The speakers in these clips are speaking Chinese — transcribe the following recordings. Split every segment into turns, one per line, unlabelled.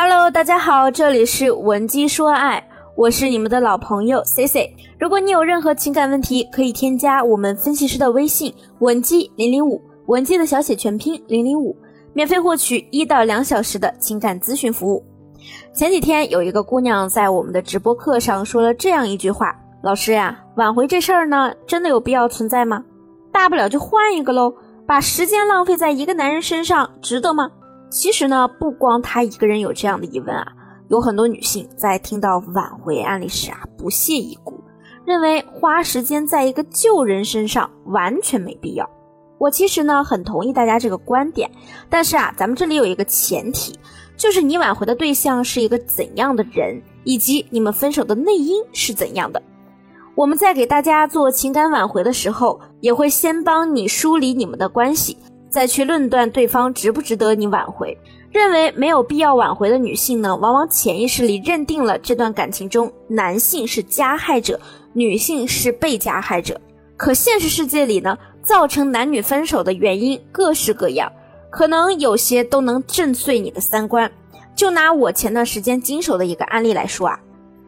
Hello，大家好，这里是文姬说爱，我是你们的老朋友 C C。如果你有任何情感问题，可以添加我们分析师的微信文姬零零五，文姬的小写全拼零零五，免费获取一到两小时的情感咨询服务。前几天有一个姑娘在我们的直播课上说了这样一句话：“老师呀，挽回这事儿呢，真的有必要存在吗？大不了就换一个喽。”把时间浪费在一个男人身上，值得吗？其实呢，不光她一个人有这样的疑问啊，有很多女性在听到挽回案例时啊，不屑一顾，认为花时间在一个旧人身上完全没必要。我其实呢，很同意大家这个观点，但是啊，咱们这里有一个前提，就是你挽回的对象是一个怎样的人，以及你们分手的内因是怎样的。我们在给大家做情感挽回的时候，也会先帮你梳理你们的关系，再去论断对方值不值得你挽回。认为没有必要挽回的女性呢，往往潜意识里认定了这段感情中男性是加害者，女性是被加害者。可现实世界里呢，造成男女分手的原因各式各样，可能有些都能震碎你的三观。就拿我前段时间经手的一个案例来说啊，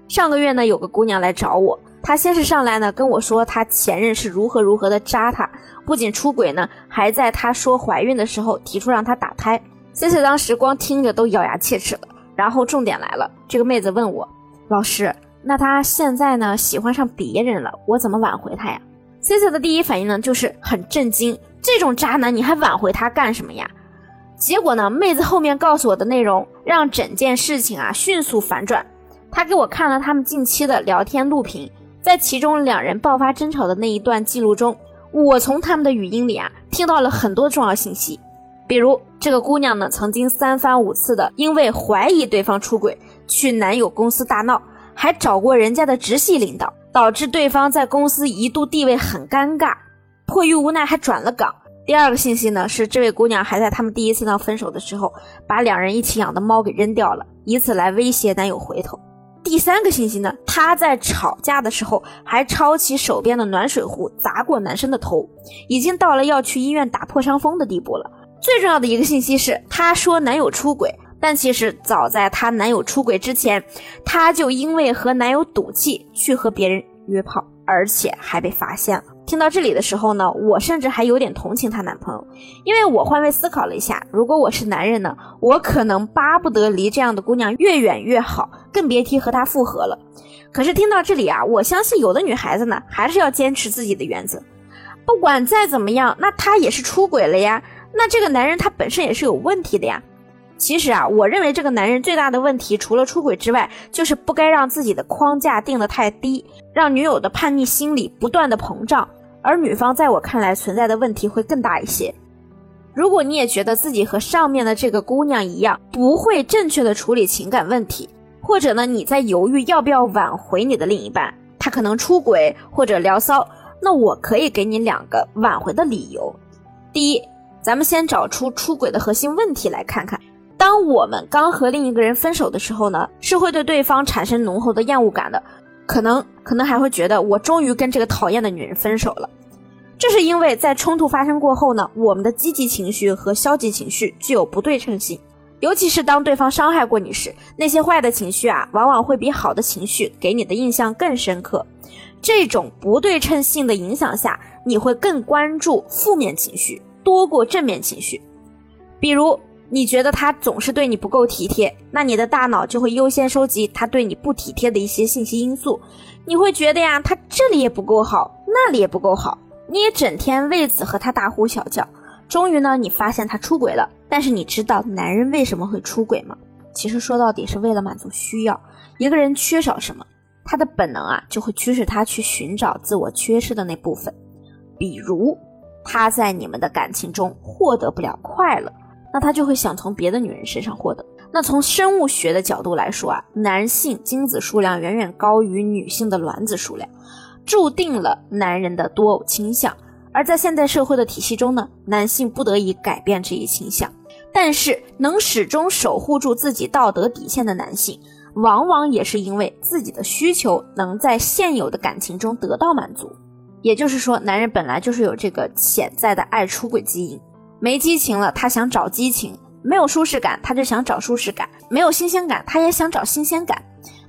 上个月呢，有个姑娘来找我。她先是上来呢跟我说，她前任是如何如何的渣他，不仅出轨呢，还在她说怀孕的时候提出让他打胎。C C 当时光听着都咬牙切齿了。然后重点来了，这个妹子问我，老师，那她现在呢喜欢上别人了，我怎么挽回她呀？C C 的第一反应呢就是很震惊，这种渣男你还挽回他干什么呀？结果呢，妹子后面告诉我的内容让整件事情啊迅速反转。她给我看了他们近期的聊天录屏。在其中两人爆发争吵的那一段记录中，我从他们的语音里啊听到了很多重要信息，比如这个姑娘呢曾经三番五次的因为怀疑对方出轨去男友公司大闹，还找过人家的直系领导，导致对方在公司一度地位很尴尬，迫于无奈还转了岗。第二个信息呢是这位姑娘还在他们第一次闹分手的时候把两人一起养的猫给扔掉了，以此来威胁男友回头。第三个信息呢，她在吵架的时候还抄起手边的暖水壶砸过男生的头，已经到了要去医院打破伤风的地步了。最重要的一个信息是，她说男友出轨，但其实早在她男友出轨之前，她就因为和男友赌气去和别人约炮，而且还被发现了。听到这里的时候呢，我甚至还有点同情她男朋友，因为我换位思考了一下，如果我是男人呢，我可能巴不得离这样的姑娘越远越好，更别提和她复合了。可是听到这里啊，我相信有的女孩子呢，还是要坚持自己的原则，不管再怎么样，那他也是出轨了呀，那这个男人他本身也是有问题的呀。其实啊，我认为这个男人最大的问题，除了出轨之外，就是不该让自己的框架定得太低，让女友的叛逆心理不断的膨胀。而女方在我看来存在的问题会更大一些。如果你也觉得自己和上面的这个姑娘一样，不会正确的处理情感问题，或者呢你在犹豫要不要挽回你的另一半，他可能出轨或者聊骚，那我可以给你两个挽回的理由。第一，咱们先找出出轨的核心问题来看看。当我们刚和另一个人分手的时候呢，是会对对方产生浓厚的厌恶感的，可能可能还会觉得我终于跟这个讨厌的女人分手了。这是因为在冲突发生过后呢，我们的积极情绪和消极情绪具有不对称性，尤其是当对方伤害过你时，那些坏的情绪啊，往往会比好的情绪给你的印象更深刻。这种不对称性的影响下，你会更关注负面情绪多过正面情绪，比如。你觉得他总是对你不够体贴，那你的大脑就会优先收集他对你不体贴的一些信息因素。你会觉得呀，他这里也不够好，那里也不够好，你也整天为此和他大呼小叫。终于呢，你发现他出轨了。但是你知道男人为什么会出轨吗？其实说到底是为了满足需要。一个人缺少什么，他的本能啊就会驱使他去寻找自我缺失的那部分。比如他在你们的感情中获得不了快乐。那他就会想从别的女人身上获得。那从生物学的角度来说啊，男性精子数量远远高于女性的卵子数量，注定了男人的多偶倾向。而在现代社会的体系中呢，男性不得已改变这一倾向。但是能始终守护住自己道德底线的男性，往往也是因为自己的需求能在现有的感情中得到满足。也就是说，男人本来就是有这个潜在的爱出轨基因。没激情了，他想找激情，没有舒适感，他就想找舒适感；没有新鲜感，他也想找新鲜感。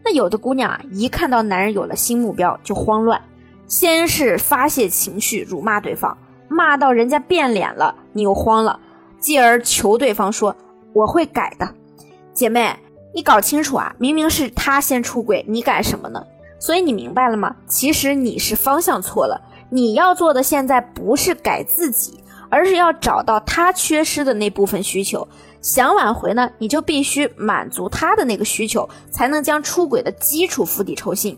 那有的姑娘啊，一看到男人有了新目标就慌乱，先是发泄情绪，辱骂对方，骂到人家变脸了，你又慌了，继而求对方说：“我会改的。”姐妹，你搞清楚啊，明明是他先出轨，你改什么呢？所以你明白了吗？其实你是方向错了，你要做的现在不是改自己。而是要找到他缺失的那部分需求，想挽回呢，你就必须满足他的那个需求，才能将出轨的基础釜底抽薪。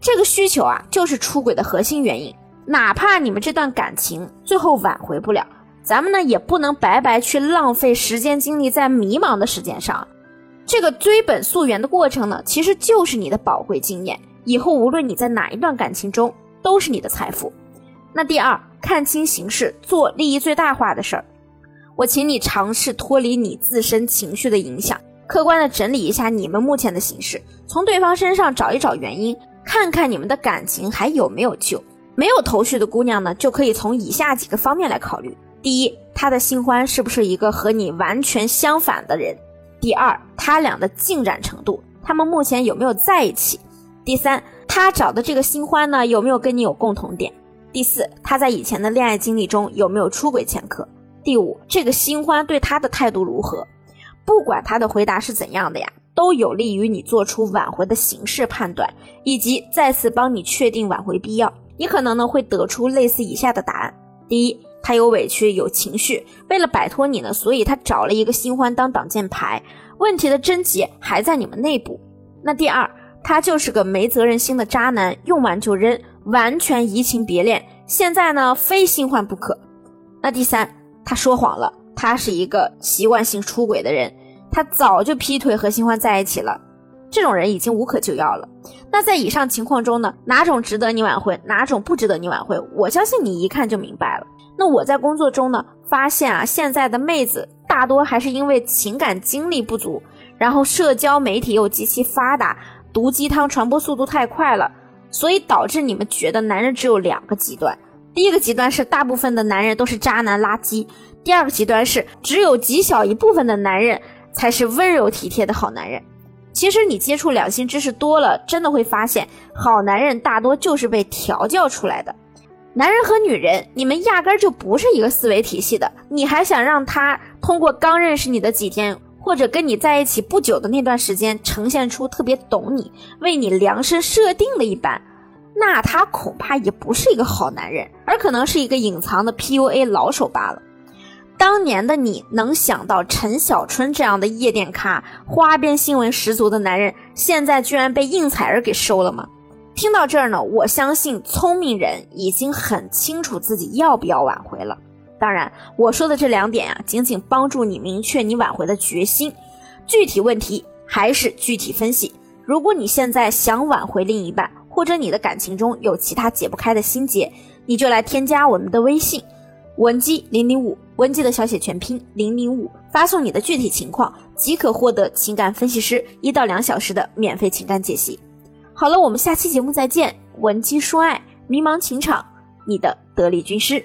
这个需求啊，就是出轨的核心原因。哪怕你们这段感情最后挽回不了，咱们呢也不能白白去浪费时间精力在迷茫的时间上。这个追本溯源的过程呢，其实就是你的宝贵经验，以后无论你在哪一段感情中，都是你的财富。那第二。看清形势，做利益最大化的事儿。我请你尝试脱离你自身情绪的影响，客观的整理一下你们目前的形势，从对方身上找一找原因，看看你们的感情还有没有救。没有头绪的姑娘呢，就可以从以下几个方面来考虑：第一，他的新欢是不是一个和你完全相反的人？第二，他俩的进展程度，他们目前有没有在一起？第三，他找的这个新欢呢，有没有跟你有共同点？第四，他在以前的恋爱经历中有没有出轨前科？第五，这个新欢对他的态度如何？不管他的回答是怎样的呀，都有利于你做出挽回的形式判断，以及再次帮你确定挽回必要。你可能呢会得出类似以下的答案：第一，他有委屈有情绪，为了摆脱你呢，所以他找了一个新欢当挡箭牌。问题的症结还在你们内部。那第二，他就是个没责任心的渣男，用完就扔。完全移情别恋，现在呢非新欢不可。那第三，他说谎了，他是一个习惯性出轨的人，他早就劈腿和新欢在一起了，这种人已经无可救药了。那在以上情况中呢，哪种值得你挽回，哪种不值得你挽回？我相信你一看就明白了。那我在工作中呢，发现啊，现在的妹子大多还是因为情感经历不足，然后社交媒体又极其发达，毒鸡汤传播速度太快了。所以导致你们觉得男人只有两个极端，第一个极端是大部分的男人都是渣男垃圾，第二个极端是只有极小一部分的男人才是温柔体贴的好男人。其实你接触两性知识多了，真的会发现，好男人大多就是被调教出来的。男人和女人，你们压根就不是一个思维体系的，你还想让他通过刚认识你的几天？或者跟你在一起不久的那段时间，呈现出特别懂你、为你量身设定的一般，那他恐怕也不是一个好男人，而可能是一个隐藏的 PUA 老手罢了。当年的你能想到陈小春这样的夜店咖、花边新闻十足的男人，现在居然被应采儿给收了吗？听到这儿呢，我相信聪明人已经很清楚自己要不要挽回了。当然，我说的这两点啊，仅仅帮助你明确你挽回的决心，具体问题还是具体分析。如果你现在想挽回另一半，或者你的感情中有其他解不开的心结，你就来添加我们的微信文姬零零五，文姬的小写全拼零零五，发送你的具体情况，即可获得情感分析师一到两小时的免费情感解析。好了，我们下期节目再见。文姬说爱，迷茫情场，你的得力军师。